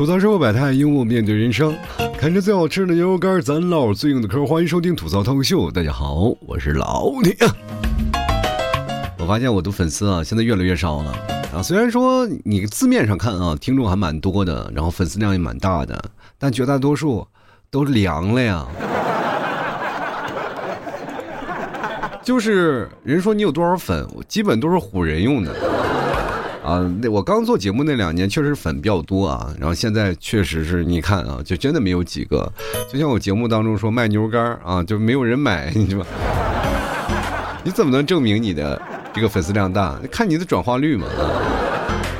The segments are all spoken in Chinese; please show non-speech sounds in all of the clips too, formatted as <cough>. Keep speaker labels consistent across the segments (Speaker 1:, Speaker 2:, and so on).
Speaker 1: 吐槽生活百态，幽默面对人生。看着最好吃的牛肉干，咱唠最硬的嗑。欢迎收听吐槽脱口秀。大家好，我是老铁。我发现我的粉丝啊，现在越来越少了啊。虽然说你字面上看啊，听众还蛮多的，然后粉丝量也蛮大的，但绝大多数都凉了呀。<laughs> 就是人说你有多少粉，基本都是唬人用的。啊，那我刚做节目那两年确实粉比较多啊，然后现在确实是你看啊，就真的没有几个。就像我节目当中说卖牛肉干啊，就没有人买，<laughs> 你说 <laughs> 你怎么能证明你的这个粉丝量大？看你的转化率嘛。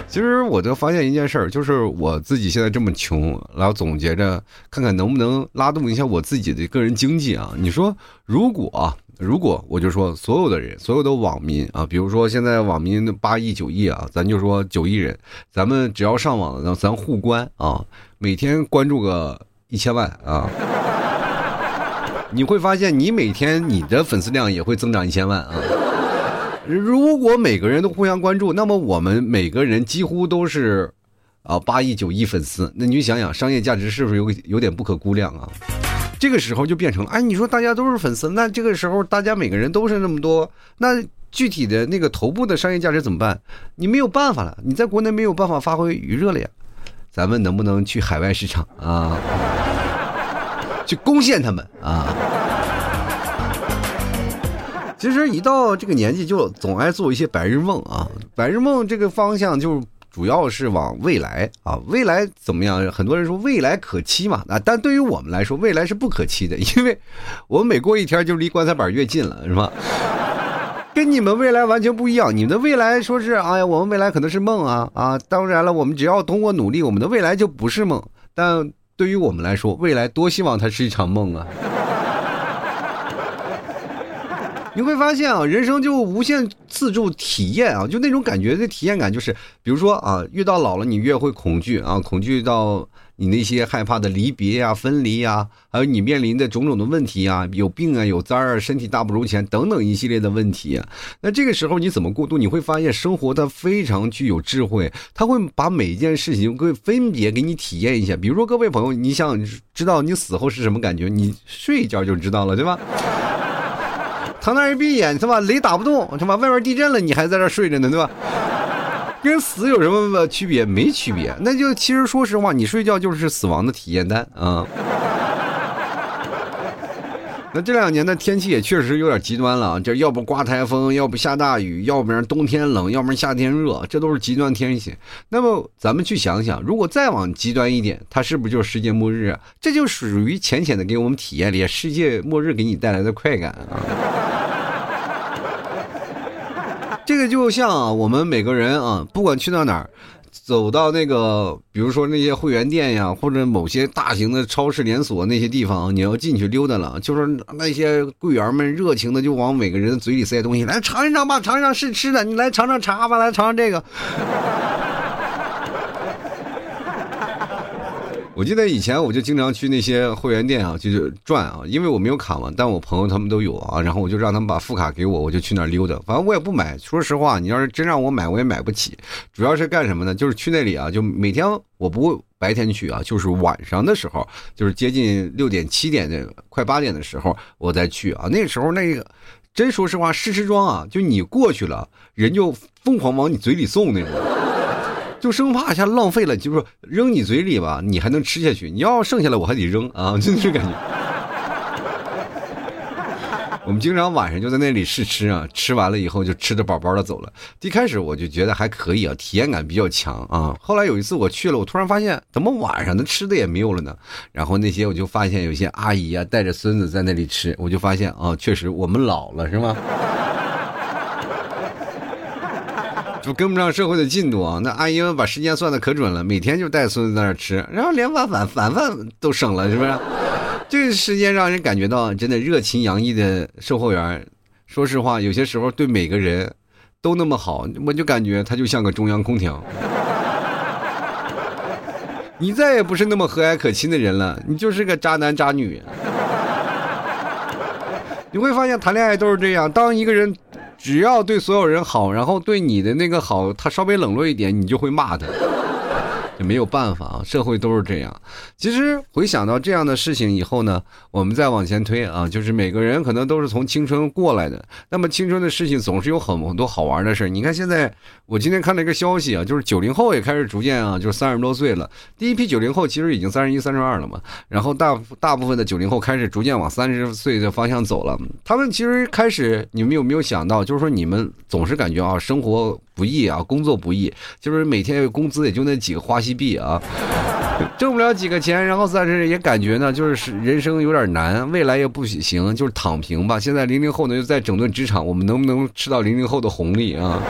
Speaker 1: 其实我就发现一件事儿，就是我自己现在这么穷，然后总结着看看能不能拉动一下我自己的个人经济啊。你说如果？如果我就说所有的人，所有的网民啊，比如说现在网民八亿九亿啊，咱就说九亿人，咱们只要上网，然后咱互关啊，每天关注个一千万啊，你会发现你每天你的粉丝量也会增长一千万啊。如果每个人都互相关注，那么我们每个人几乎都是啊八亿九亿粉丝，那你想想商业价值是不是有有点不可估量啊？这个时候就变成了，哎，你说大家都是粉丝，那这个时候大家每个人都是那么多，那具体的那个头部的商业价值怎么办？你没有办法了，你在国内没有办法发挥余热了呀。咱们能不能去海外市场啊？去攻陷他们啊？其实一到这个年纪，就总爱做一些白日梦啊。白日梦这个方向就。主要是往未来啊，未来怎么样？很多人说未来可期嘛，啊，但对于我们来说，未来是不可期的，因为我们每过一天就离棺材板越近了，是吧？<laughs> 跟你们未来完全不一样，你们的未来说是，哎呀，我们未来可能是梦啊啊！当然了，我们只要通过努力，我们的未来就不是梦。但对于我们来说，未来多希望它是一场梦啊！你会发现啊，人生就无限自助体验啊，就那种感觉的体验感，就是比如说啊，越到老了，你越会恐惧啊，恐惧到你那些害怕的离别呀、分离呀，还有你面临的种种的问题啊，有病啊、有灾儿、身体大不如前等等一系列的问题。那这个时候你怎么过渡？你会发现生活它非常具有智慧，它会把每一件事情会分别给你体验一下。比如说各位朋友，你想知道你死后是什么感觉？你睡一觉就知道了，对吧？躺那一闭眼，是吧？雷打不动，是吧？外面地震了，你还在这睡着呢，对吧？<laughs> 跟死有什么区别？没区别。那就其实说实话，你睡觉就是死亡的体验单啊。<laughs> 那这两年的天气也确实有点极端了啊，这要不刮台风，要不下大雨，要不然冬天冷，要不然夏天热，这都是极端天气。那么咱们去想想，如果再往极端一点，它是不是就是世界末日？啊？这就属于浅浅的给我们体验了世界末日给你带来的快感啊。这就像我们每个人啊，不管去到哪儿。走到那个，比如说那些会员店呀，或者某些大型的超市连锁那些地方，你要进去溜达了，就是那些柜员们热情的就往每个人的嘴里塞东西，来尝一尝吧，尝一尝试吃的，你来尝尝茶吧，来尝尝这个。我记得以前我就经常去那些会员店啊，就是转啊，因为我没有卡嘛，但我朋友他们都有啊，然后我就让他们把副卡给我，我就去那儿溜达。反正我也不买，说实话，你要是真让我买，我也买不起。主要是干什么呢？就是去那里啊，就每天我不会白天去啊，就是晚上的时候，就是接近六点、七点的快八点的时候，我再去啊。那时候那个，真说实话，试吃装啊，就你过去了，人就疯狂往你嘴里送那种。就生怕一下浪费了，就是扔你嘴里吧，你还能吃下去。你要剩下来，我还得扔啊，<laughs> 就这感觉。我们经常晚上就在那里试吃啊，吃完了以后就吃的饱饱的走了。一开始我就觉得还可以啊，体验感比较强啊。后来有一次我去了，我突然发现怎么晚上的吃的也没有了呢？然后那些我就发现有些阿姨啊带着孙子在那里吃，我就发现啊，确实我们老了是吗？就跟不上社会的进度啊！那阿姨们把时间算的可准了，每天就带孙子在那吃，然后连晚饭晚饭都省了，是不是？<laughs> 这个时间让人感觉到真的热情洋溢的售货员，说实话，有些时候对每个人都那么好，我就感觉他就像个中央空调。你再也不是那么和蔼可亲的人了，你就是个渣男渣女。<laughs> 你会发现谈恋爱都是这样，当一个人。只要对所有人好，然后对你的那个好，他稍微冷落一点，你就会骂他。也没有办法啊，社会都是这样。其实回想到这样的事情以后呢，我们再往前推啊，就是每个人可能都是从青春过来的，那么青春的事情总是有很很多好玩的事你看现在，我今天看了一个消息啊，就是九零后也开始逐渐啊，就是三十多岁了。第一批九零后其实已经三十一、三十二了嘛，然后大大部分的九零后开始逐渐往三十岁的方向走了。他们其实开始，你们有没有想到，就是说你们总是感觉啊，生活不易啊，工作不易，就是每天工资也就那几个花西币啊，挣不了几个钱，然后暂时也感觉呢，就是人生有点难，未来也不行，就是躺平吧。现在零零后呢又在整顿职场，我们能不能吃到零零后的红利啊？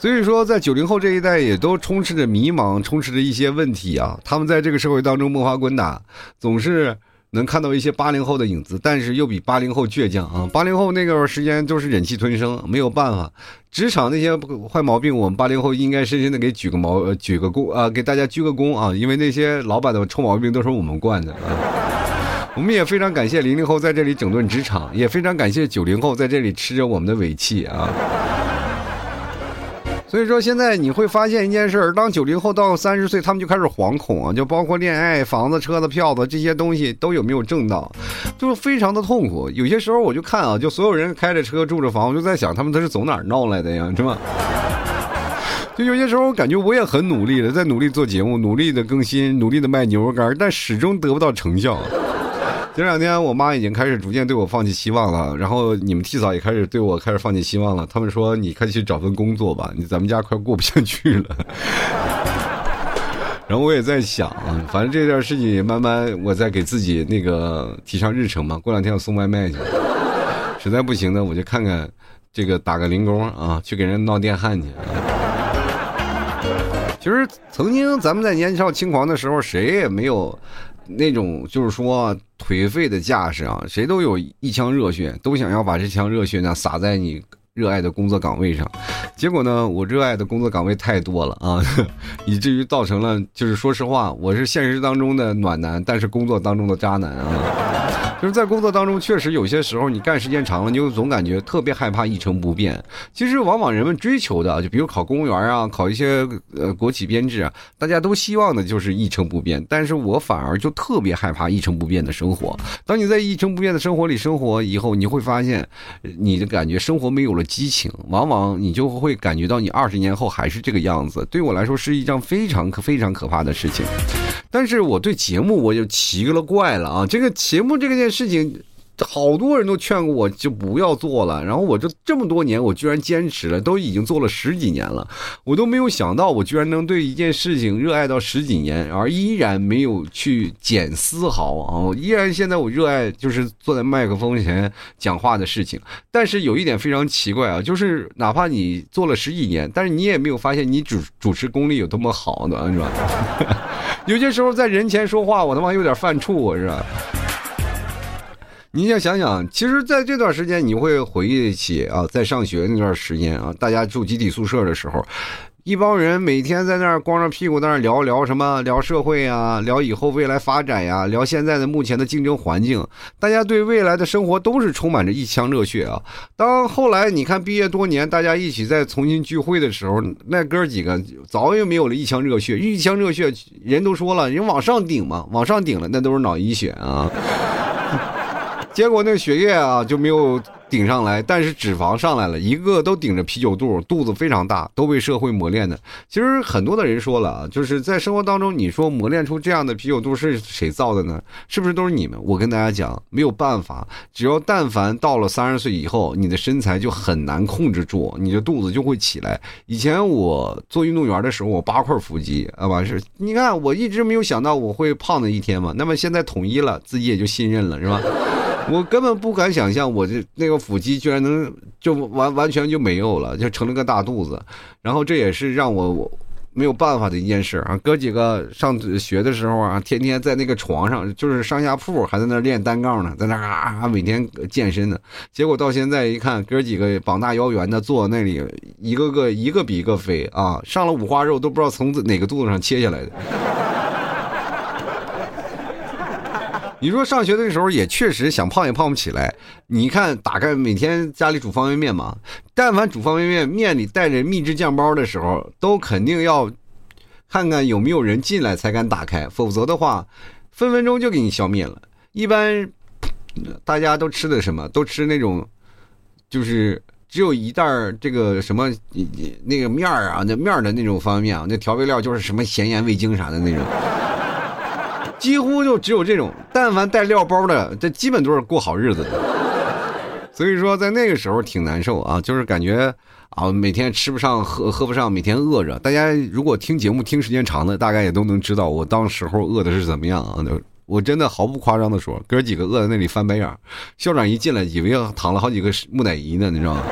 Speaker 1: 所以说，在九零后这一代也都充斥着迷茫，充斥着一些问题啊。他们在这个社会当中摸爬滚打，总是能看到一些八零后的影子，但是又比八零后倔强啊。八零后那个时间都是忍气吞声，没有办法。职场那些坏毛病，我们八零后应该深深的给举个毛，举个躬啊，给大家鞠个躬啊，因为那些老板的臭毛病都是我们惯的啊。<laughs> 我们也非常感谢零零后在这里整顿职场，也非常感谢九零后在这里吃着我们的尾气啊。所以说，现在你会发现一件事儿：当九零后到三十岁，他们就开始惶恐啊，就包括恋爱、房子、车子、票子这些东西都有没有挣到，就非常的痛苦。有些时候我就看啊，就所有人开着车、住着房，我就在想，他们都是从哪儿闹来的呀，是吧？<laughs> 就有些时候我感觉我也很努力的，在努力做节目，努力的更新，努力的卖牛肉干，但始终得不到成效。前两天我妈已经开始逐渐对我放弃希望了，然后你们替嫂也开始对我开始放弃希望了。他们说：“你快去找份工作吧，你咱们家快过不下去了。<laughs> ”然后我也在想，反正这件事情也慢慢我在给自己那个提上日程嘛。过两天我送外卖去，实在不行呢，我就看看这个打个零工啊，去给人闹电焊去。其实曾经咱们在年少轻狂的时候，谁也没有。那种就是说颓废的架势啊，谁都有一腔热血，都想要把这腔热血呢洒在你热爱的工作岗位上。结果呢，我热爱的工作岗位太多了啊，<laughs> 以至于造成了，就是说实话，我是现实当中的暖男，但是工作当中的渣男啊。就是在工作当中，确实有些时候你干时间长了，你就总感觉特别害怕一成不变。其实往往人们追求的，就比如考公务员啊，考一些呃国企编制啊，大家都希望的就是一成不变。但是我反而就特别害怕一成不变的生活。当你在一成不变的生活里生活以后，你会发现，你的感觉生活没有了激情，往往你就会感觉到你二十年后还是这个样子。对我来说是一件非常可非常可怕的事情。但是我对节目我就奇了怪了啊！这个节目这件事情。好多人都劝过我，就不要做了。然后我这这么多年，我居然坚持了，都已经做了十几年了。我都没有想到，我居然能对一件事情热爱到十几年，而依然没有去减丝毫啊！依然现在我热爱就是坐在麦克风前讲话的事情。但是有一点非常奇怪啊，就是哪怕你做了十几年，<laughs> 但是你也没有发现你主主持功力有多么好的，是吧？<laughs> 有些时候在人前说话，我他妈有点犯怵，是吧？你想想想，其实，在这段时间，你会回忆起啊，在上学那段时间啊，大家住集体宿舍的时候，一帮人每天在那儿光着屁股在那聊聊什么，聊社会啊，聊以后未来发展呀，聊现在的目前的竞争环境，大家对未来的生活都是充满着一腔热血啊。当后来你看毕业多年，大家一起再重新聚会的时候，那哥几个早也没有了一腔热血，一腔热血，人都说了，人往上顶嘛，往上顶了，那都是脑溢血啊。结果那个血液啊就没有顶上来，但是脂肪上来了，一个都顶着啤酒肚，肚子非常大，都被社会磨练的。其实很多的人说了啊，就是在生活当中，你说磨练出这样的啤酒肚是谁造的呢？是不是都是你们？我跟大家讲，没有办法，只要但凡到了三十岁以后，你的身材就很难控制住，你的肚子就会起来。以前我做运动员的时候，我八块腹肌啊，完事。你看，我一直没有想到我会胖的一天嘛。那么现在统一了，自己也就信任了，是吧？<laughs> 我根本不敢想象，我这那个腹肌居然能 <laughs> 就完完全就没有了，就成了个大肚子。然后这也是让我没有办法的一件事啊。哥几个上学的时候啊，天天在那个床上，就是上下铺，还在那练单杠呢，在那啊每天健身呢。结果到现在一看，哥几个膀大腰圆的坐那里，一个个一个比一个肥啊，上了五花肉都不知道从哪个肚子上切下来的。你说上学的时候也确实想胖也胖不起来。你看，打开每天家里煮方便面嘛，但凡煮方便面，面里带着秘制酱包的时候，都肯定要看看有没有人进来才敢打开，否则的话，分分钟就给你消灭了。一般大家都吃的什么？都吃那种，就是只有一袋儿这个什么那个面儿啊，那面的那种方便面啊，那调味料就是什么咸盐味精啥的那种，几乎就只有这种。但凡带料包的，这基本都是过好日子的。所以说，在那个时候挺难受啊，就是感觉啊，每天吃不上喝喝不上，每天饿着。大家如果听节目听时间长的，大概也都能知道我当时候饿的是怎么样啊。我真的毫不夸张的说，哥几个饿在那里翻白眼。校长一进来，以为要躺了好几个木乃伊呢，你知道吗？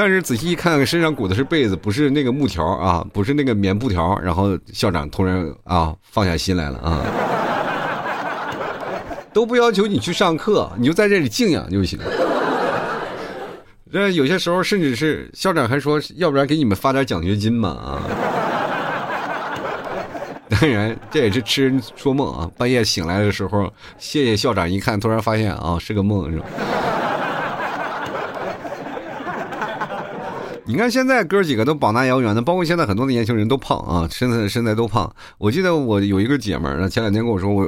Speaker 1: 但是仔细一看，身上裹的是被子，不是那个木条啊，不是那个棉布条。然后校长突然啊放下心来了啊。都不要求你去上课，你就在这里静养就行。这有些时候甚至是校长还说，要不然给你们发点奖学金嘛啊！当然这也是痴人说梦啊。半夜醒来的时候，谢谢校长一看，突然发现啊是个梦是吧？你看现在哥几个都膀大腰圆的，包括现在很多的年轻人都胖啊，身材身材都胖。我记得我有一个姐们儿，前两天跟我说我。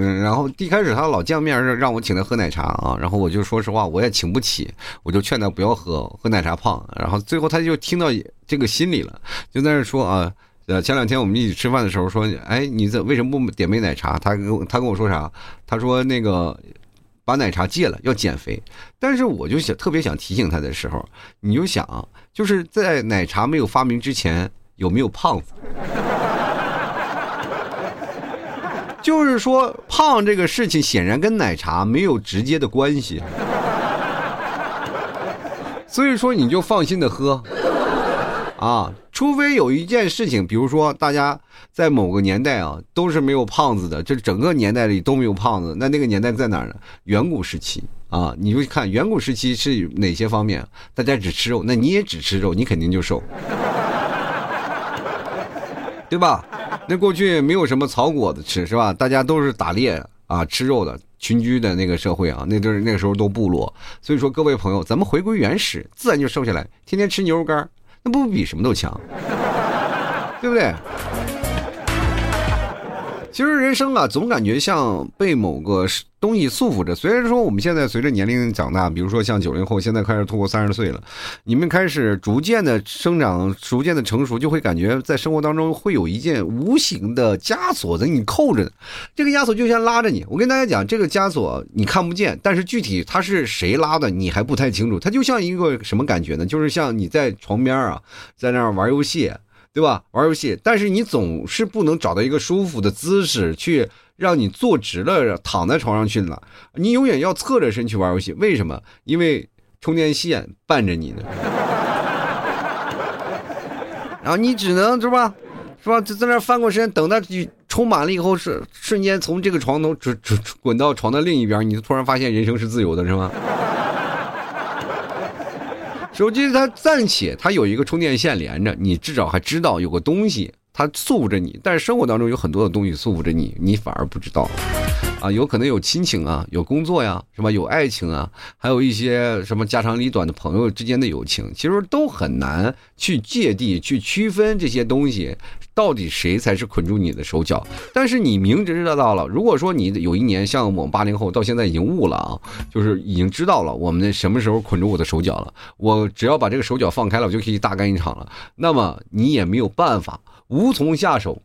Speaker 1: 嗯，然后一开始她老见面让让我请她喝奶茶啊，然后我就说实话我也请不起，我就劝她不要喝，喝奶茶胖。然后最后她就听到这个心里了，就在那说啊，呃，前两天我们一起吃饭的时候说，哎，你怎为什么不点杯奶茶？他跟他跟我说啥？他说那个把奶茶戒了，要减肥。但是我就想特别想提醒他的时候，你就想就是在奶茶没有发明之前有没有胖子？<laughs> 就是说，胖这个事情显然跟奶茶没有直接的关系，所以说你就放心的喝，啊，除非有一件事情，比如说大家在某个年代啊都是没有胖子的，这整个年代里都没有胖子，那那个年代在哪儿呢？远古时期啊，你就看远古时期是哪些方面，大家只吃肉，那你也只吃肉，你肯定就瘦，<laughs> 对吧？那过去没有什么草果子吃，是吧？大家都是打猎啊，吃肉的群居的那个社会啊，那都是那个时候都部落。所以说，各位朋友，咱们回归原始，自然就瘦下来。天天吃牛肉干，那不比什么都强，对不对？其实人生啊，总感觉像被某个东西束缚着。虽然说我们现在随着年龄长大，比如说像九零后，现在开始突破三十岁了，你们开始逐渐的生长，逐渐的成熟，就会感觉在生活当中会有一件无形的枷锁在你扣着。这个枷锁就像拉着你。我跟大家讲，这个枷锁你看不见，但是具体它是谁拉的，你还不太清楚。它就像一个什么感觉呢？就是像你在床边啊，在那儿玩游戏。对吧？玩游戏，但是你总是不能找到一个舒服的姿势去让你坐直了，躺在床上去了。你永远要侧着身去玩游戏，为什么？因为充电线伴着你呢。然后你只能是吧，是吧？就在那翻过身，等它充满了以后，是瞬间从这个床头滚滚滚到床的另一边，你就突然发现人生是自由的，是吗？手机它暂且它有一个充电线连着，你至少还知道有个东西它束缚着你。但是生活当中有很多的东西束缚着你，你反而不知道。啊，有可能有亲情啊，有工作呀，是吧？有爱情啊，还有一些什么家长里短的朋友之间的友情，其实都很难去界定、去区分这些东西到底谁才是捆住你的手脚。但是你明知道到了，如果说你有一年像我们八零后到现在已经悟了啊，就是已经知道了我们什么时候捆住我的手脚了，我只要把这个手脚放开了，我就可以大干一场了。那么你也没有办法，无从下手。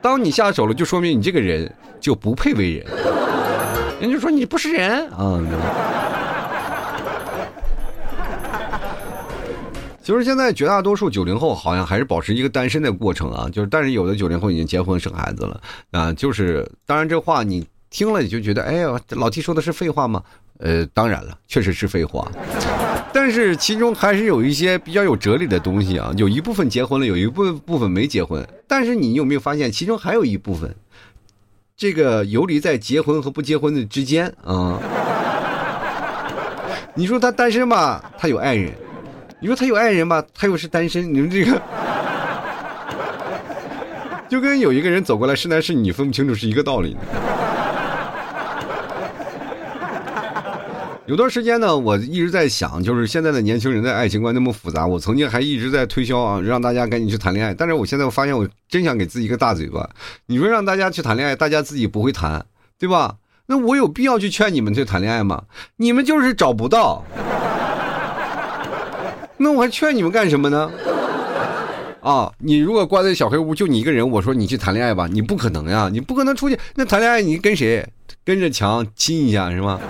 Speaker 1: 当你下手了，就说明你这个人就不配为人。人就说你不是人啊。就是现在绝大多数九零后好像还是保持一个单身的过程啊，就是但是有的九零后已经结婚生孩子了啊。就是当然这话你听了你就觉得，哎呀，老 T 说的是废话吗？呃，当然了，确实是废话。但是其中还是有一些比较有哲理的东西啊，有一部分结婚了，有一部部分没结婚。但是你有没有发现，其中还有一部分，这个游离在结婚和不结婚的之间啊？你说他单身吧，他有爱人；你说他有爱人吧，他又是单身。你们这个，就跟有一个人走过来是男是女分不清楚是一个道理。有段时间呢，我一直在想，就是现在的年轻人的爱情观那么复杂。我曾经还一直在推销啊，让大家赶紧去谈恋爱。但是我现在我发现，我真想给自己一个大嘴巴。你说让大家去谈恋爱，大家自己不会谈，对吧？那我有必要去劝你们去谈恋爱吗？你们就是找不到，那我还劝你们干什么呢？啊，你如果关在小黑屋，就你一个人，我说你去谈恋爱吧，你不可能呀，你不可能出去。那谈恋爱你跟谁？跟着墙亲一下是吗？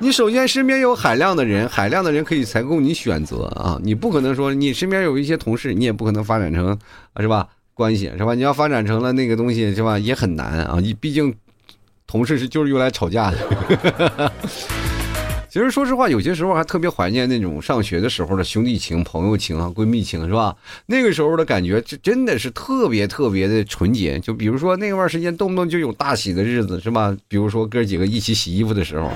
Speaker 1: 你首先身边有海量的人，海量的人可以才供你选择啊！你不可能说你身边有一些同事，你也不可能发展成，是吧？关系是吧？你要发展成了那个东西是吧？也很难啊！你毕竟同事是就是用来吵架的。其实说实话，有些时候还特别怀念那种上学的时候的兄弟情、朋友情啊、闺蜜情，是吧？那个时候的感觉，这真的是特别特别的纯洁。就比如说那段时间，动不动就有大喜的日子，是吧？比如说哥几个一起洗衣服的时候。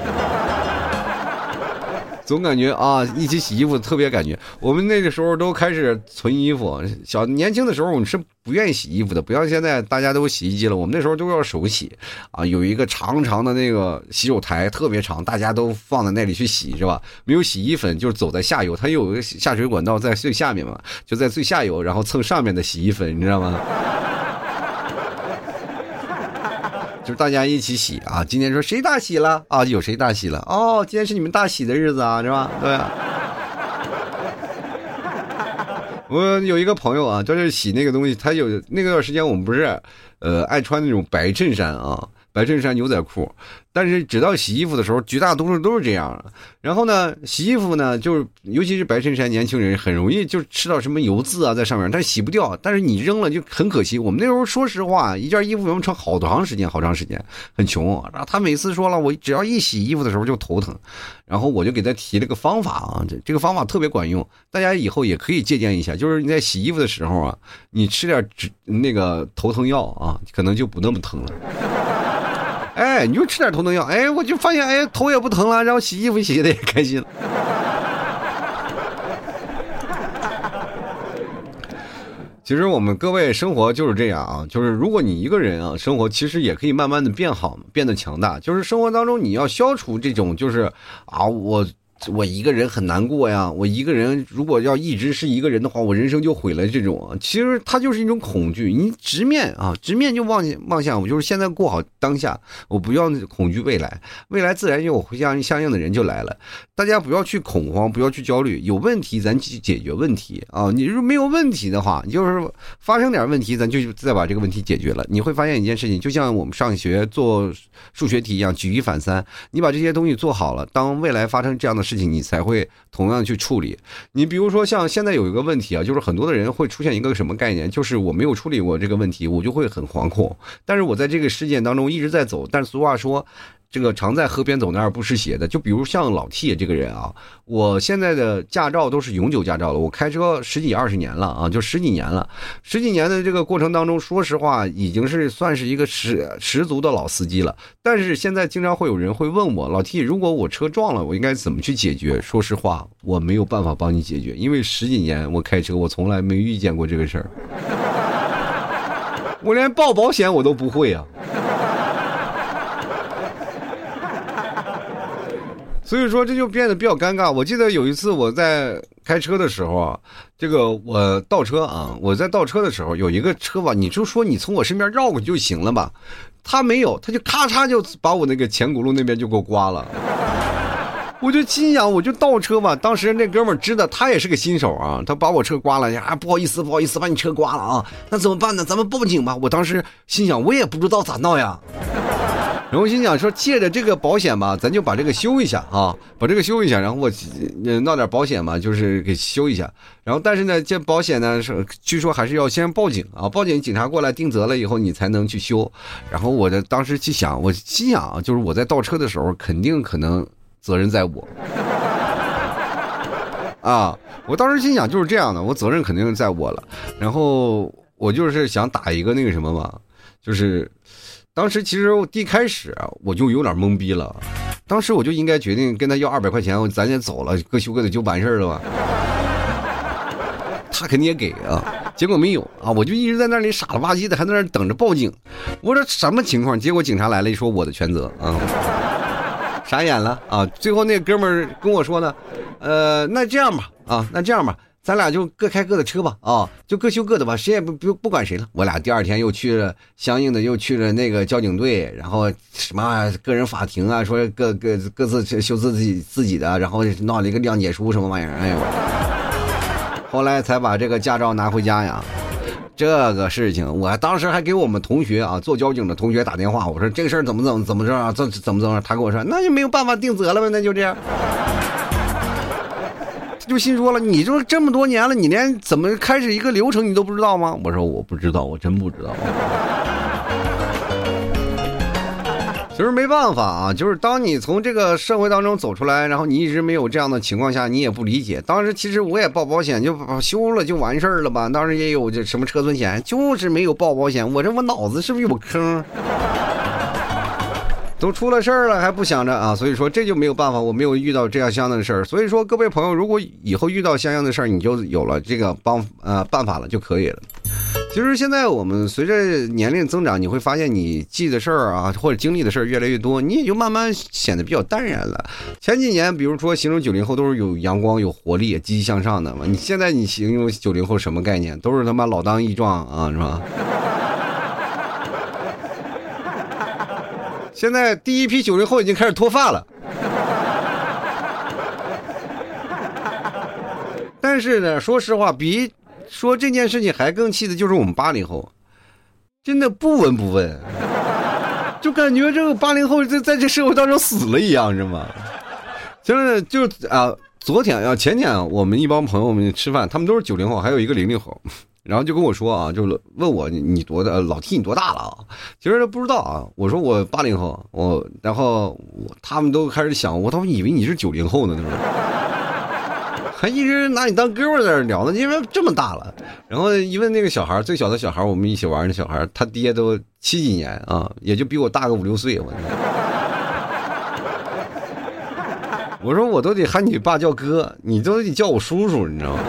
Speaker 1: 总感觉啊，一起洗衣服特别感觉。我们那个时候都开始存衣服，小年轻的时候我们是不愿意洗衣服的，不像现在大家都洗衣机了。我们那时候都要手洗啊，有一个长长的那个洗手台，特别长，大家都放在那里去洗，是吧？没有洗衣粉，就是走在下游，它有一个下水管道在最下面嘛，就在最下游，然后蹭上面的洗衣粉，你知道吗？就是大家一起洗啊！今天说谁大喜了啊？有谁大喜了？哦，今天是你们大喜的日子啊，是吧？对。<laughs> 我有一个朋友啊，就是洗那个东西，他有那段时间我们不是，呃，爱穿那种白衬衫啊。白衬衫、牛仔裤，但是直到洗衣服的时候，绝大多数都是这样。然后呢，洗衣服呢，就是尤其是白衬衫，年轻人很容易就吃到什么油渍啊在上面，但是洗不掉。但是你扔了就很可惜。我们那时候说实话，一件衣服能穿好长时间，好长时间，很穷。然后他每次说了，我只要一洗衣服的时候就头疼。然后我就给他提了个方法啊，这这个方法特别管用，大家以后也可以借鉴一下。就是你在洗衣服的时候啊，你吃点止那个头疼药啊，可能就不那么疼了。哎，你就吃点头疼药，哎，我就发现，哎，头也不疼了，然后洗衣服洗的也开心了。<laughs> 其实我们各位生活就是这样啊，就是如果你一个人啊，生活其实也可以慢慢的变好，变得强大。就是生活当中你要消除这种，就是啊，我。我一个人很难过呀！我一个人如果要一直是一个人的话，我人生就毁了。这种其实它就是一种恐惧。你直面啊，直面就望望向我，就是现在过好当下。我不要恐惧未来，未来自然有相相应的人就来了。大家不要去恐慌，不要去焦虑。有问题咱去解决问题啊！你如果没有问题的话，你就是发生点问题，咱就再把这个问题解决了。你会发现一件事情，就像我们上学做数学题一样，举一反三。你把这些东西做好了，当未来发生这样的事事情，你才会同样去处理。你比如说，像现在有一个问题啊，就是很多的人会出现一个什么概念，就是我没有处理过这个问题，我就会很惶恐。但是我在这个事件当中一直在走。但是俗话说。这个常在河边走，那儿不湿鞋的。就比如像老 T 这个人啊，我现在的驾照都是永久驾照了，我开车十几二十年了啊，就十几年了。十几年的这个过程当中，说实话，已经是算是一个十十足的老司机了。但是现在经常会有人会问我，老 T，如果我车撞了，我应该怎么去解决？说实话，我没有办法帮你解决，因为十几年我开车，我从来没遇见过这个事儿，我连报保险我都不会啊。所以说这就变得比较尴尬。我记得有一次我在开车的时候啊，这个我倒车啊，我在倒车的时候有一个车吧，你就说你从我身边绕过去就行了吧，他没有，他就咔嚓就把我那个前轱辘那边就给我刮了。我就心想，我就倒车吧。当时那哥们知道他也是个新手啊，他把我车刮了，啊不好意思不好意思把你车刮了啊，那怎么办呢？咱们报警吧。我当时心想，我也不知道咋闹呀。然后心想说，借着这个保险吧，咱就把这个修一下啊，把这个修一下。然后我闹点保险嘛，就是给修一下。然后但是呢，这保险呢是据说还是要先报警啊，报警警察过来定责了以后，你才能去修。然后我的当时去想，我心想啊，就是我在倒车的时候，肯定可能责任在我 <laughs> 啊。我当时心想就是这样的，我责任肯定在我了。然后我就是想打一个那个什么嘛，就是。当时其实我一开始我就有点懵逼了，当时我就应该决定跟他要二百块钱，咱先走了，各修各的就完事儿了吧。他肯定也给啊，结果没有啊，我就一直在那里傻了吧唧的，还在那等着报警。我说什么情况？结果警察来了，一说我的全责啊。傻眼了啊！最后那哥们儿跟我说呢，呃，那这样吧，啊，那这样吧，咱俩就各开各的车吧，啊，就各修各的吧，谁也不不不管谁了。我俩第二天又去了相应的又去了那个交警队，然后什么个人法庭啊，说各各各自修自己自己的，然后闹了一个谅解书什么玩意儿，哎呦，后来才把这个驾照拿回家呀。这个事情，我当时还给我们同学啊，做交警的同学打电话，我说这个事儿怎么怎么怎么着啊，怎怎么怎么着？他跟我说，那就没有办法定责了呗，那就这样。就心说了，你这这么多年了，你连怎么开始一个流程你都不知道吗？我说我不知道，我真不知道。<laughs> 其实没办法啊，就是当你从这个社会当中走出来，然后你一直没有这样的情况下，你也不理解。当时其实我也报保险，就修了就完事儿了吧。当时也有这什么车损险，就是没有报保险。我这我脑子是不是有坑？都出了事儿了还不想着啊？所以说这就没有办法，我没有遇到这样相应的事儿。所以说各位朋友，如果以后遇到相应的事儿，你就有了这个帮呃办法了就可以了。其实现在我们随着年龄增长，你会发现你记的事儿啊，或者经历的事儿越来越多，你也就慢慢显得比较淡然了。前几年，比如说形容九零后都是有阳光、有活力、积极向上的嘛，你现在你形容九零后什么概念？都是他妈老当益壮啊，是吧？现在第一批九零后已经开始脱发了，但是呢，说实话，比。说这件事情还更气的就是我们八零后，真的不闻不问，就感觉这个八零后在在这社会当中死了一样，是吗？就是就啊，昨天啊前天我们一帮朋友们吃饭，他们都是九零后，还有一个零零后，然后就跟我说啊，就问我你多大，老 T 你多大了啊？其实不知道啊，我说我八零后，我然后我他们都开始想，我他妈以为你是九零后呢，是吧？<laughs> 还一直拿你当哥们在那聊呢，因为这么大了。然后一问那个小孩，最小的小孩，我们一起玩的小孩，他爹都七几年啊，也就比我大个五六岁。我 <laughs> 我说我都得喊你爸叫哥，你都得叫我叔叔，你知道吗？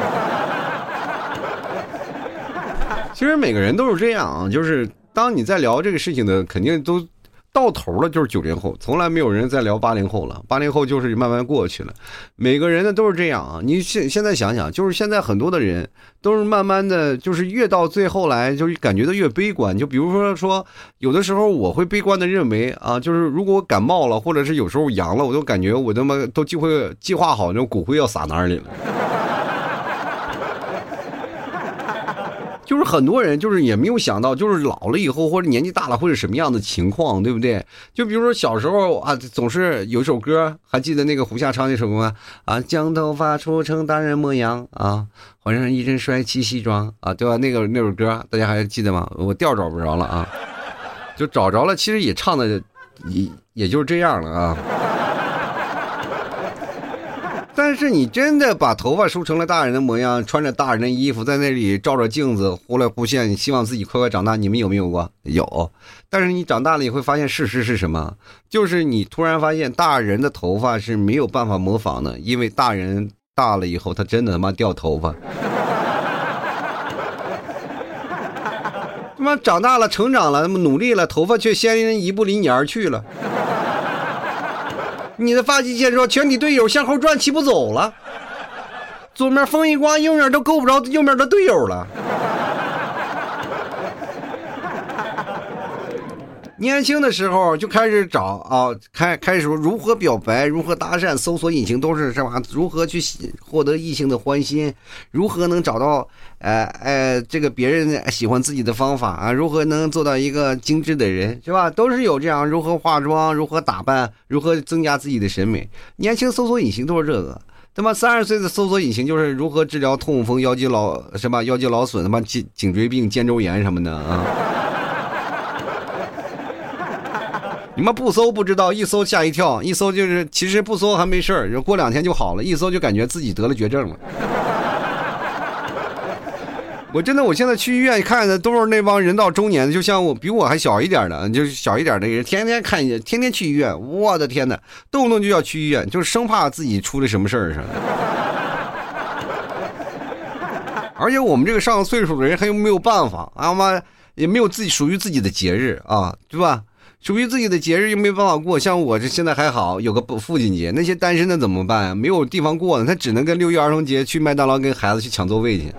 Speaker 1: <laughs> 其实每个人都是这样啊，就是当你在聊这个事情的，肯定都。到头了就是九零后，从来没有人在聊八零后了。八零后就是慢慢过去了，每个人呢都是这样啊。你现现在想想，就是现在很多的人都是慢慢的就是越到最后来，就是感觉到越悲观。就比如说说，有的时候我会悲观的认为啊，就是如果我感冒了，或者是有时候阳了，我都感觉我他妈都计会计划好那种骨灰要撒哪里了。就是很多人就是也没有想到，就是老了以后或者年纪大了会是什么样的情况，对不对？就比如说小时候啊，总是有一首歌，还记得那个胡夏唱那首歌吗？啊，将头发梳成大人模样啊，换上一身帅气西装啊，对吧？那个那首歌大家还记得吗？我调找不着了啊，就找着了，其实也唱的也也就是这样了啊。但是你真的把头发梳成了大人的模样，穿着大人的衣服，在那里照着镜子忽来忽现，你希望自己快快长大。你们有没有过？有。但是你长大了，你会发现事实是什么？就是你突然发现，大人的头发是没有办法模仿的，因为大人大了以后，他真的他妈掉头发。他妈长大了，成长了，那么努力了，头发却先一步离你而去了。你的发际线说全体队友向后转，齐步走了。左面风一刮，右面都够不着右面的队友了。年轻的时候就开始找啊，开开始说如何表白，如何搭讪，搜索引擎都是什么？如何去获得异性的欢心？如何能找到呃呃这个别人喜欢自己的方法啊？如何能做到一个精致的人，是吧？都是有这样如何化妆，如何打扮，如何增加自己的审美？年轻搜索引擎都是这个。他妈三十岁的搜索引擎就是如何治疗痛风、腰肌劳什么腰肌劳损、他妈颈颈椎病、肩周炎什么的啊？你们不搜不知道，一搜吓一跳，一搜就是其实不搜还没事儿，过两天就好了，一搜就感觉自己得了绝症了。<laughs> 我真的，我现在去医院看的都是那帮人到中年的，就像我比我还小一点的，就是小一点的人，天天看，天天去医院。我的天哪，动不动就要去医院，就是生怕自己出了什么事儿似的。而且我们这个上了岁数的人还有没有办法？啊妈，也没有自己属于自己的节日啊，对吧？属于自己的节日又没办法过。像我这现在还好，有个父亲节，那些单身的怎么办？没有地方过呢，他只能跟六一儿童节去麦当劳跟孩子去抢座位去。<laughs>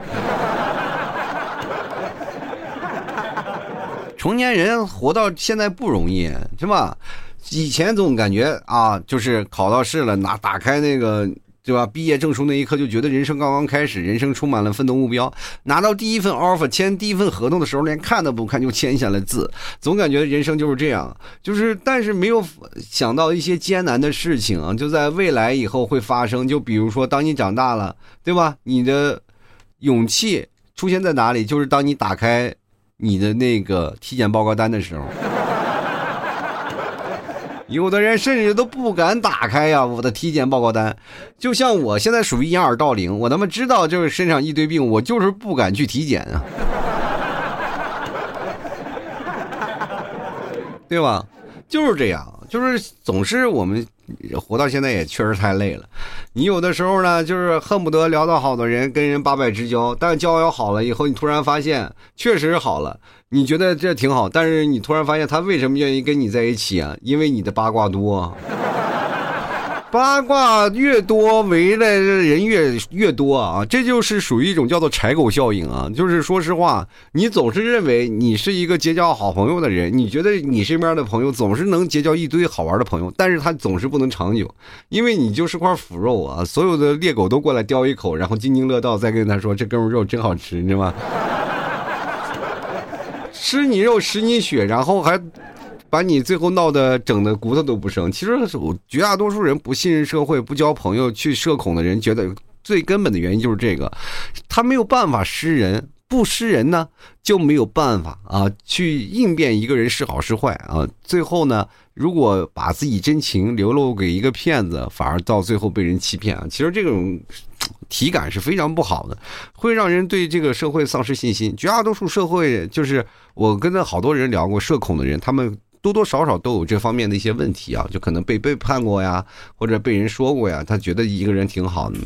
Speaker 1: 成年人活到现在不容易，是吧？以前总感觉啊，就是考到试了，拿打开那个。对吧？毕业证书那一刻就觉得人生刚刚开始，人生充满了奋斗目标。拿到第一份 offer，签第一份合同的时候，连看都不看就签下了字，总感觉人生就是这样。就是，但是没有想到一些艰难的事情啊，就在未来以后会发生。就比如说，当你长大了，对吧？你的勇气出现在哪里？就是当你打开你的那个体检报告单的时候。有的人甚至都不敢打开呀！我的体检报告单，就像我现在属于掩耳盗铃，我他妈知道就是身上一堆病，我就是不敢去体检啊，对吧？就是这样，就是总是我们活到现在也确实太累了。你有的时候呢，就是恨不得聊到好的人，跟人八拜之交，但交友好了以后，你突然发现确实好了。你觉得这挺好，但是你突然发现他为什么愿意跟你在一起啊？因为你的八卦多，<laughs> 八卦越多，围的人越越多啊！这就是属于一种叫做柴狗效应啊！就是说实话，你总是认为你是一个结交好朋友的人，你觉得你身边的朋友总是能结交一堆好玩的朋友，但是他总是不能长久，因为你就是块腐肉啊！所有的猎狗都过来叼一口，然后津津乐道，再跟他说这哥们肉真好吃，你知道吗？吃你肉，食你血，然后还把你最后闹得整的骨头都不剩。其实绝大多数人不信任社会、不交朋友、去社恐的人，觉得最根本的原因就是这个，他没有办法识人，不识人呢就没有办法啊去应变一个人是好是坏啊。最后呢，如果把自己真情流露给一个骗子，反而到最后被人欺骗啊。其实这种。体感是非常不好的，会让人对这个社会丧失信心。绝大多数社会，就是我跟好多人聊过社恐的人，他们多多少少都有这方面的一些问题啊，就可能被背叛过呀，或者被人说过呀，他觉得一个人挺好的。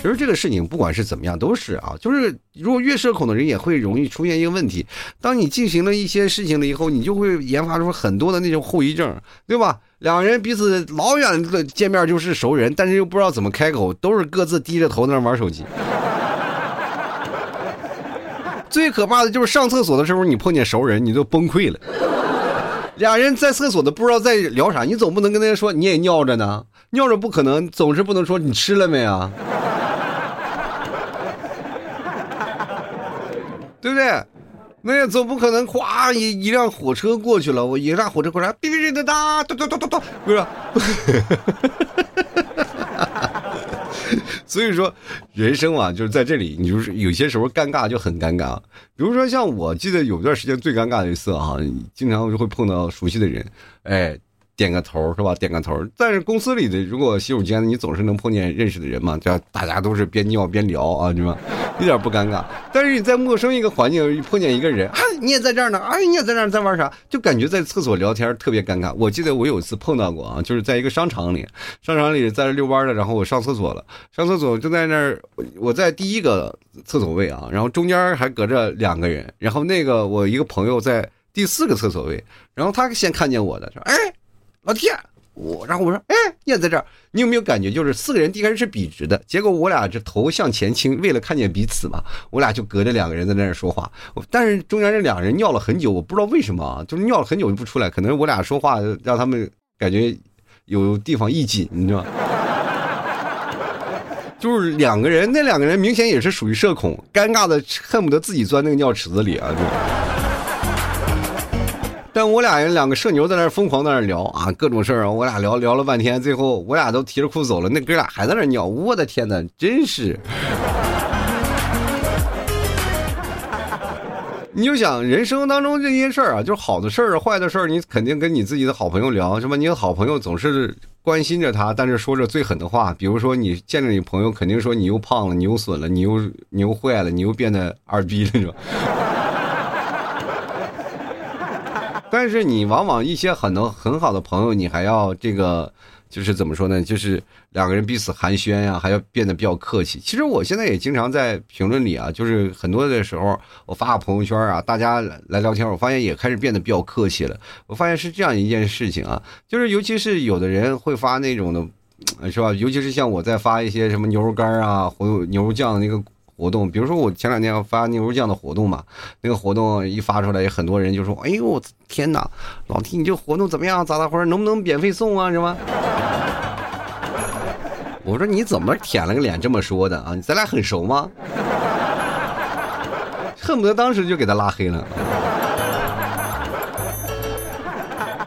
Speaker 1: 其实这个事情不管是怎么样都是啊，就是如果越社恐的人也会容易出现一个问题，当你进行了一些事情了以后，你就会研发出很多的那种后遗症，对吧？两人彼此老远的见面就是熟人，但是又不知道怎么开口，都是各自低着头在那玩手机。<laughs> 最可怕的就是上厕所的时候，你碰见熟人，你就崩溃了。俩人在厕所都不知道在聊啥，你总不能跟人家说你也尿着呢，尿着不可能，总是不能说你吃了没啊，<laughs> 对不对？那也总不可能，夸一一辆火车过去了，我一辆火车过来，哔哔哔哒哒哒哒哒哒，不是。<laughs> 所以说，人生嘛，就是在这里，你就是有些时候尴尬就很尴尬。比如说，像我记得有段时间最尴尬的一次啊，经常就会碰到熟悉的人，哎。点个头是吧？点个头。但是公司里的如果洗手间，你总是能碰见认识的人嘛？这大家都是边尿边聊啊，是吧？<laughs> 一点不尴尬。但是你在陌生一个环境碰见一个人，啊，你也在这儿呢，哎，你也在这儿在玩啥？就感觉在厕所聊天特别尴尬。我记得我有一次碰到过啊，就是在一个商场里，商场里在这遛弯的，然后我上厕所了，上厕所就在那儿，我在第一个厕所位啊，然后中间还隔着两个人，然后那个我一个朋友在第四个厕所位，然后他先看见我的，说，哎。老天，我然后我说，哎，你也在这儿？你有没有感觉，就是四个人一开始是笔直的，结果我俩这头向前倾，为了看见彼此嘛，我俩就隔着两个人在那儿说话。但是中间这两个人尿了很久，我不知道为什么啊，就是尿了很久就不出来，可能我俩说话让他们感觉有地方一紧，你知道吗？<laughs> 就是两个人，那两个人明显也是属于社恐，尴尬的恨不得自己钻那个尿池子里啊，就。但我俩人两个社牛在那疯狂在那聊啊，各种事儿啊，我俩聊聊了半天，最后我俩都提着裤走了，那哥俩还在那尿，我的天哪，真是！你就想人生当中这些事儿啊，就是好的事儿、坏的事儿，你肯定跟你自己的好朋友聊，是吧？你的好朋友总是关心着他，但是说着最狠的话，比如说你见着你朋友，肯定说你又胖了，你又损了，你又你又坏了，你又变得二逼了，是吧？但是你往往一些很多很好的朋友，你还要这个就是怎么说呢？就是两个人彼此寒暄呀，还要变得比较客气。其实我现在也经常在评论里啊，就是很多的时候我发个朋友圈啊，大家来聊天，我发现也开始变得比较客气了。我发现是这样一件事情啊，就是尤其是有的人会发那种的，是吧？尤其是像我在发一些什么牛肉干啊、牛牛肉酱那个。活动，比如说我前两天要发牛肉酱的活动嘛，那个活动一发出来，很多人就说：“哎呦，天哪，老弟你这活动怎么样？咋咋回事？能不能免费送啊？是吧？”我说：“你怎么舔了个脸这么说的啊？咱俩很熟吗？”恨不得当时就给他拉黑了。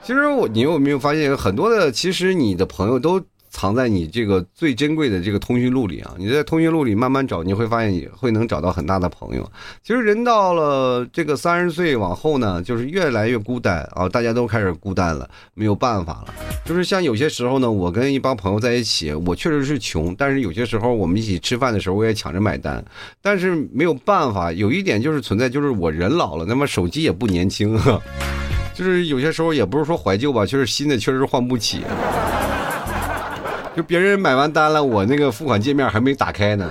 Speaker 1: 其实我，你有没有发现，很多的，其实你的朋友都。藏在你这个最珍贵的这个通讯录里啊！你在通讯录里慢慢找，你会发现你会能找到很大的朋友。其实人到了这个三十岁往后呢，就是越来越孤单啊！大家都开始孤单了，没有办法了。就是像有些时候呢，我跟一帮朋友在一起，我确实是穷，但是有些时候我们一起吃饭的时候，我也抢着买单。但是没有办法，有一点就是存在，就是我人老了，那么手机也不年轻，就是有些时候也不是说怀旧吧，就是新的确实换不起。就别人买完单了，我那个付款界面还没打开呢，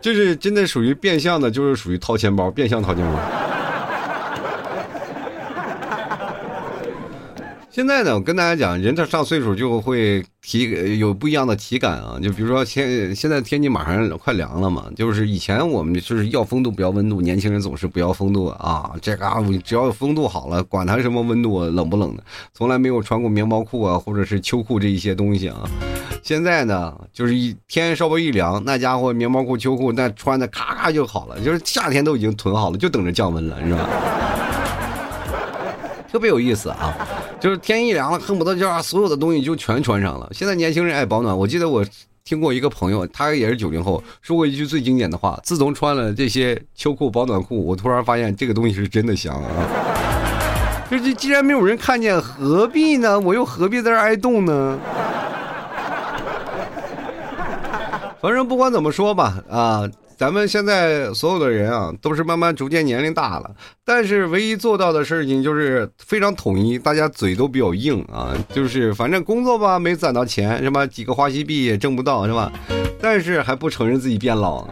Speaker 1: 就是真的属于变相的，就是属于掏钱包，变相掏钱包。现在呢，我跟大家讲，人他上岁数就会。体有不一样的体感啊，就比如说天现在天气马上快凉了嘛，就是以前我们就是要风度不要温度，年轻人总是不要风度啊，这个啊只要有风度好了，管它什么温度冷不冷的，从来没有穿过棉毛裤啊或者是秋裤这一些东西啊。现在呢，就是一天稍微一凉，那家伙棉毛裤秋裤那穿的咔咔就好了，就是夏天都已经囤好了，就等着降温了，是吧？特别有意思啊。就是天一凉了，恨不得就把所有的东西就全穿上了。现在年轻人爱保暖，我记得我听过一个朋友，他也是九零后，说过一句最经典的话：自从穿了这些秋裤、保暖裤，我突然发现这个东西是真的香啊！<laughs> 就是既然没有人看见，何必呢？我又何必在这挨冻呢？<laughs> 反正不管怎么说吧，啊。咱们现在所有的人啊，都是慢慢逐渐年龄大了，但是唯一做到的事情就是非常统一，大家嘴都比较硬啊，就是反正工作吧没攒到钱是吧？几个花西币也挣不到是吧？但是还不承认自己变老，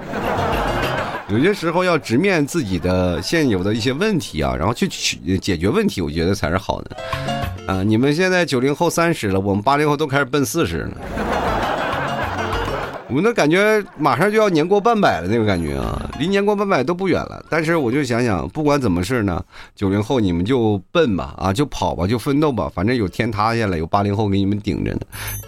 Speaker 1: 有些时候要直面自己的现有的一些问题啊，然后去去解决问题，我觉得才是好的。啊，你们现在九零后三十了，我们八零后都开始奔四十了。我那感觉马上就要年过半百了，那个感觉啊，离年过半百都不远了。但是我就想想，不管怎么事呢，九零后你们就奔吧，啊，就跑吧，就奋斗吧，反正有天塌下来，有八零后给你们顶着呢，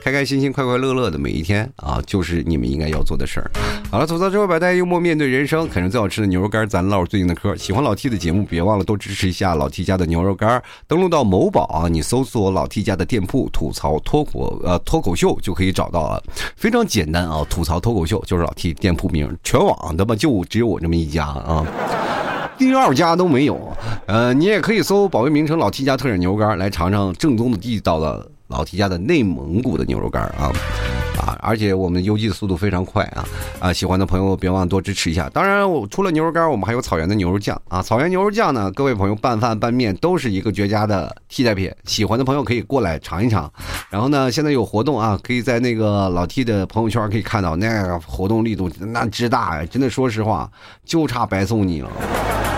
Speaker 1: 开开心心、快快乐乐的每一天啊，就是你们应该要做的事儿。好了，吐槽之后百态，幽默面对人生，啃上最好吃的牛肉干，咱唠最近的嗑。喜欢老 T 的节目，别忘了多支持一下老 T 家的牛肉干。登录到某宝啊，你搜索老 T 家的店铺，吐槽脱口呃脱口秀就可以找到了，非常简单啊。吐槽脱口秀就是老 T 店铺名，全网他妈就只有我这么一家啊，第二家都没有。呃，你也可以搜保卫名城“老 T 家特产牛肉干”来尝尝正宗的地道的老 T 家的内蒙古的牛肉干啊。而且我们邮寄的速度非常快啊！啊，喜欢的朋友别忘多支持一下。当然，我除了牛肉干，我们还有草原的牛肉酱啊。草原牛肉酱呢，各位朋友拌饭拌面都是一个绝佳的替代品。喜欢的朋友可以过来尝一尝。然后呢，现在有活动啊，可以在那个老 T 的朋友圈可以看到，那个活动力度那之大呀！真的，说实话，就差白送你了。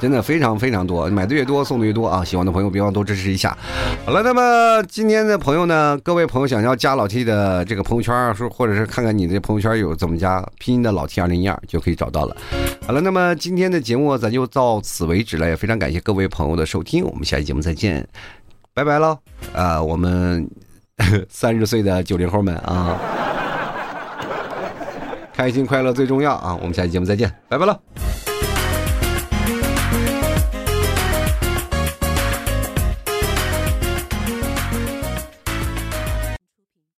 Speaker 1: 真的非常非常多，买的越多送的越多啊！喜欢的朋友别忘多支持一下。好了，那么今天的朋友呢，各位朋友想要加老 T 的这个朋友圈，说或者是看看你的朋友圈有怎么加，拼音的老 T 二零一二就可以找到了。好了，那么今天的节目咱就到此为止了，也非常感谢各位朋友的收听，我们下期节目再见，拜拜喽！啊，我们三十岁的九零后们啊，<laughs> 开心快乐最重要啊！我们下期节目再见，拜拜了。